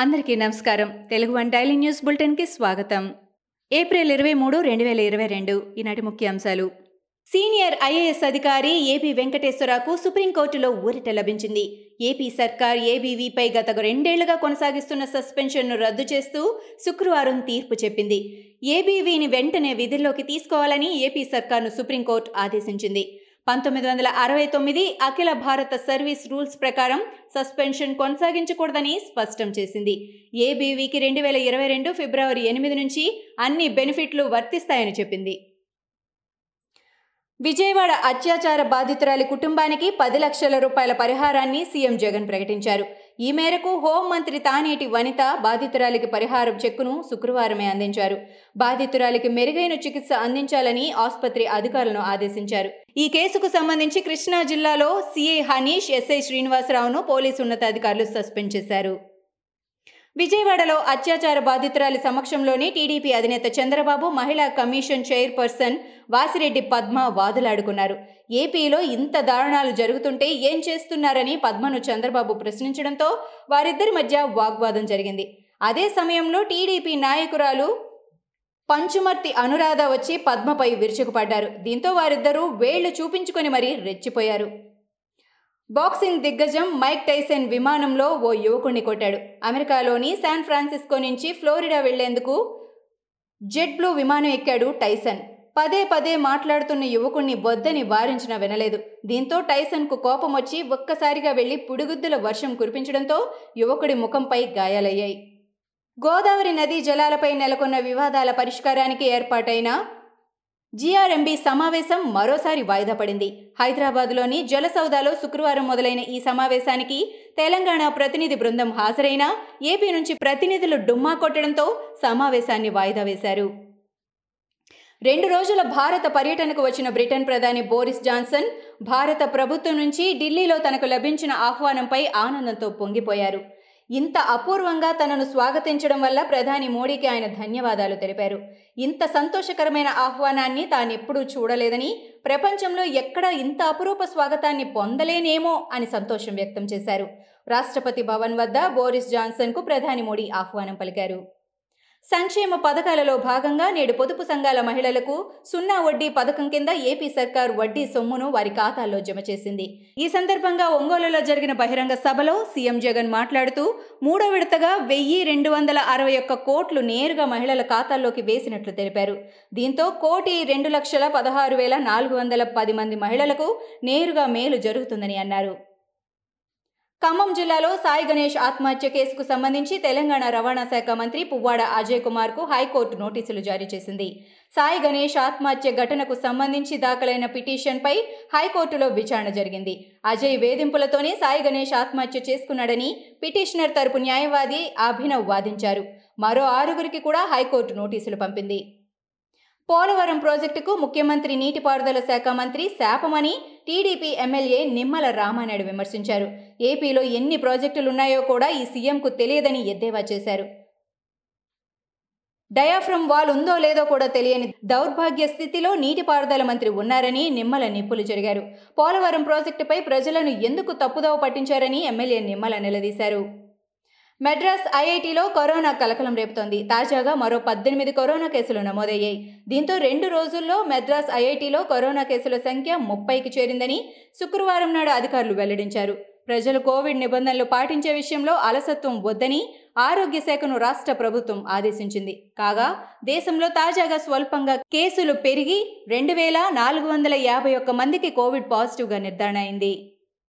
అందరికీ నమస్కారం. Telugu one daily news బులెటిన్కి స్వాగతం. ఏప్రిల్ ఇరవై మూడు రెండు వేల ఇరవై రెండు. ఈనాటి ముఖ్యాంశాలు. సీనియర్ ఐఏఎస్ అధికారి ఏపీ వెంకటేశ్వరకు సుప్రీంకోర్టులో ఊరట లభించింది. ఏపీ సర్కార్ ఏబీవీపై గత రెండేళ్ళుగా కొనసాగిస్తున్న సస్పెన్షన్ను రద్దు చేస్తూ శుక్రవారం తీర్పు చెప్పింది. ఏబీవీని వెంటనే విధుల్లోకి తీసుకోవాలని ఏపీ సర్కార్ను సుప్రీంకోర్టు ఆదేశించింది. పంతొమ్మిది వందల అరవై తొమ్మిది అఖిల భారత సర్వీస్ రూల్స్ ప్రకారం సస్పెన్షన్ కొనసాగించకూడదని స్పష్టం చేసింది. ఏబీవీకి రెండు వేల ఇరవై రెండు ఫిబ్రవరి ఎనిమిది నుంచి అన్ని బెనిఫిట్లు వర్తిస్తాయని చెప్పింది. విజయవాడ అత్యాచార బాధితురాలి కుటుంబానికి పది లక్షల రూపాయల పరిహారాన్ని సీఎం జగన్ ప్రకటించారు. ఈ మేరకు హోంమంత్రి తానేటి వనిత బాధితురాలికి పరిహారం చెక్కును శుక్రవారమే అందించారు. బాధితురాలికి మెరుగైన చికిత్స అందించాలని ఆసుపత్రి అధికారులను ఆదేశించారు. ఈ కేసుకు సంబంధించి కృష్ణా జిల్లాలో సీఐ హనీష్ ఎస్ఐ శ్రీనివాసరావును పోలీసు ఉన్నతాధికారులు సస్పెండ్ చేశారు. విజయవాడలో అత్యాచార బాధితురాలి సమక్షంలోనే టీడీపీ అధినేత చంద్రబాబు మహిళా కమిషన్ చైర్పర్సన్ వాసిరెడ్డి పద్మ వాదులాడుకున్నారు. ఏపీలో ఇంత దారుణాలు జరుగుతుంటే ఏం చేస్తున్నారని పద్మను చంద్రబాబు ప్రశ్నించడంతో వారిద్దరి మధ్య వాగ్వాదం జరిగింది. అదే సమయంలో టీడీపీ నాయకురాలు పంచుమర్తి అనురాధ వచ్చి పద్మపై విరుచుకుపడ్డారు. దీంతో వారిద్దరూ వేళ్ళు చూపించుకొని మరీ రెచ్చిపోయారు. బాక్సింగ్ దిగ్గజం మైక్ టైసన్ విమానంలో ఓ యువకుణ్ణి కొట్టాడు. అమెరికాలోని శాన్ ఫ్రాన్సిస్కో నుంచి ఫ్లోరిడా వెళ్ళేందుకు జెట్ బ్లూ విమానం ఎక్కాడు టైసన్. పదే పదే మాట్లాడుతున్న యువకుణ్ణి వద్దని వారించిన వినలేదు. దీంతో టైసన్కు కోపం వచ్చి ఒక్కసారిగా వెళ్ళి పుడిగుద్దుల వర్షం కురిపించడంతో యువకుడి ముఖంపై గాయాలయ్యాయి. గోదావరి నదీ జలాలపై నెలకొన్న వివాదాల పరిష్కారానికి ఏర్పాటైన జీఆర్ఎంబీ సమావేశం మరోసారి వాయిదా పడింది. హైదరాబాద్లోని జలసౌదాలో శుక్రవారం మొదలైన ఈ సమావేశానికి తెలంగాణ ప్రతినిధి బృందం హాజరైనా ఏపీ నుంచి ప్రతినిధులు డుమ్మా కొట్టడంతో సమావేశాన్ని వాయిదా వేశారు. రెండు రోజుల భారత పర్యటనకు వచ్చిన బ్రిటన్ ప్రధాని బోరిస్ జాన్సన్ భారత ప్రభుత్వం నుంచి ఢిల్లీలో తనకు లభించిన ఆహ్వానంపై ఆనందంతో పొంగిపోయారు. ఇంత అపూర్వంగా తనను స్వాగతించడం వల్ల ప్రధాని మోడీకి ఆయన ధన్యవాదాలు తెలిపారు. ఇంత సంతోషకరమైన ఆహ్వానాన్ని తానెప్పుడూ చూడలేదని ప్రపంచంలో ఎక్కడా ఇంత అపురూప స్వాగతాన్ని పొందలేనేమో అని సంతోషం వ్యక్తం చేశారు. రాష్ట్రపతి భవన్ వద్ద బోరిస్ జాన్సన్కు ప్రధాని మోడీ ఆహ్వానం పలికారు. సంక్షేమ పథకాలలో భాగంగా నేడు పొదుపు సంఘాల మహిళలకు సున్నా వడ్డీ పథకం కింద ఏపీ సర్కార్ వడ్డీ సొమ్మును వారి ఖాతాల్లో జమ చేసింది. ఈ సందర్భంగా ఒంగోలులో జరిగిన బహిరంగ సభలో సీఎం జగన్ మాట్లాడుతూ మూడో విడతగా వెయ్యి రెండు వందల అరవై ఒక్క కోట్లు నేరుగా మహిళల ఖాతాల్లోకి వేసినట్లు తెలిపారు. దీంతో కోటి రెండు లక్షల పదహారు వేల నాలుగు వందల పది మంది మహిళలకు నేరుగా మేలు జరుగుతుందని అన్నారు. ఖమ్మం జిల్లాలో సాయి గణేష్ ఆత్మహత్య కేసుకు సంబంధించి తెలంగాణ రవాణా శాఖ మంత్రి పువ్వాడ అజయ్ కుమార్కు హైకోర్టు నోటీసులు జారీ చేసింది. సాయి గణేష్ ఆత్మహత్య ఘటనకు సంబంధించి దాఖలైన పిటిషన్పై హైకోర్టులో విచారణ జరిగింది. అజయ్ వేధింపులతోనే సాయి గణేష్ ఆత్మహత్య చేసుకున్నాడని పిటిషనర్ తరపు న్యాయవాది అభినవ్ వాదించారు. మరో ఆరుగురికి కూడా హైకోర్టు నోటీసులు పంపింది. పోలవరం ప్రాజెక్టుకు ముఖ్యమంత్రి నీటిపారుదల శాఖ మంత్రి శాపమని టీడీపీ ఎమ్మెల్యే నిమ్మల రామానాయుడు విమర్శించారు. ఏపీలో ఎన్ని ప్రాజెక్టులున్నాయో కూడా ఈ సీఎంకు తెలియదని ఎద్దేవా చేశారు. డయాఫ్రమ్ వాల్ ఉందో లేదో కూడా తెలియని దౌర్భాగ్య స్థితిలో నీటిపారుదల మంత్రి ఉన్నారని నిమ్మల నిప్పులు జరిగారు. పోలవరం ప్రాజెక్టుపై ప్రజలను ఎందుకు తప్పుదోవ పట్టించారని ఎమ్మెల్యే నిమ్మల నిలదీశారు. మెడ్రాస్ ఐఐటీలో కరోనా కలకలం రేపుతోంది. తాజాగా మరో పద్దెనిమిది కరోనా కేసులు నమోదయ్యాయి. దీంతో రెండు రోజుల్లో మెడ్రాస్ ఐఐటీలో కరోనా కేసుల సంఖ్య ముప్పైకి చేరిందని శుక్రవారం నాడు అధికారులు వెల్లడించారు. ప్రజలు కోవిడ్ నిబంధనలు పాటించే విషయంలో అలసత్వం వద్దని ఆరోగ్య శాఖను రాష్ట్ర ప్రభుత్వం ఆదేశించింది. కాగా దేశంలో తాజాగా స్వల్పంగా కేసులు పెరిగి రెండు వేల నాలుగు వందల యాభై ఒక్క మందికి కోవిడ్ పాజిటివ్గా నిర్ధారణ అయింది.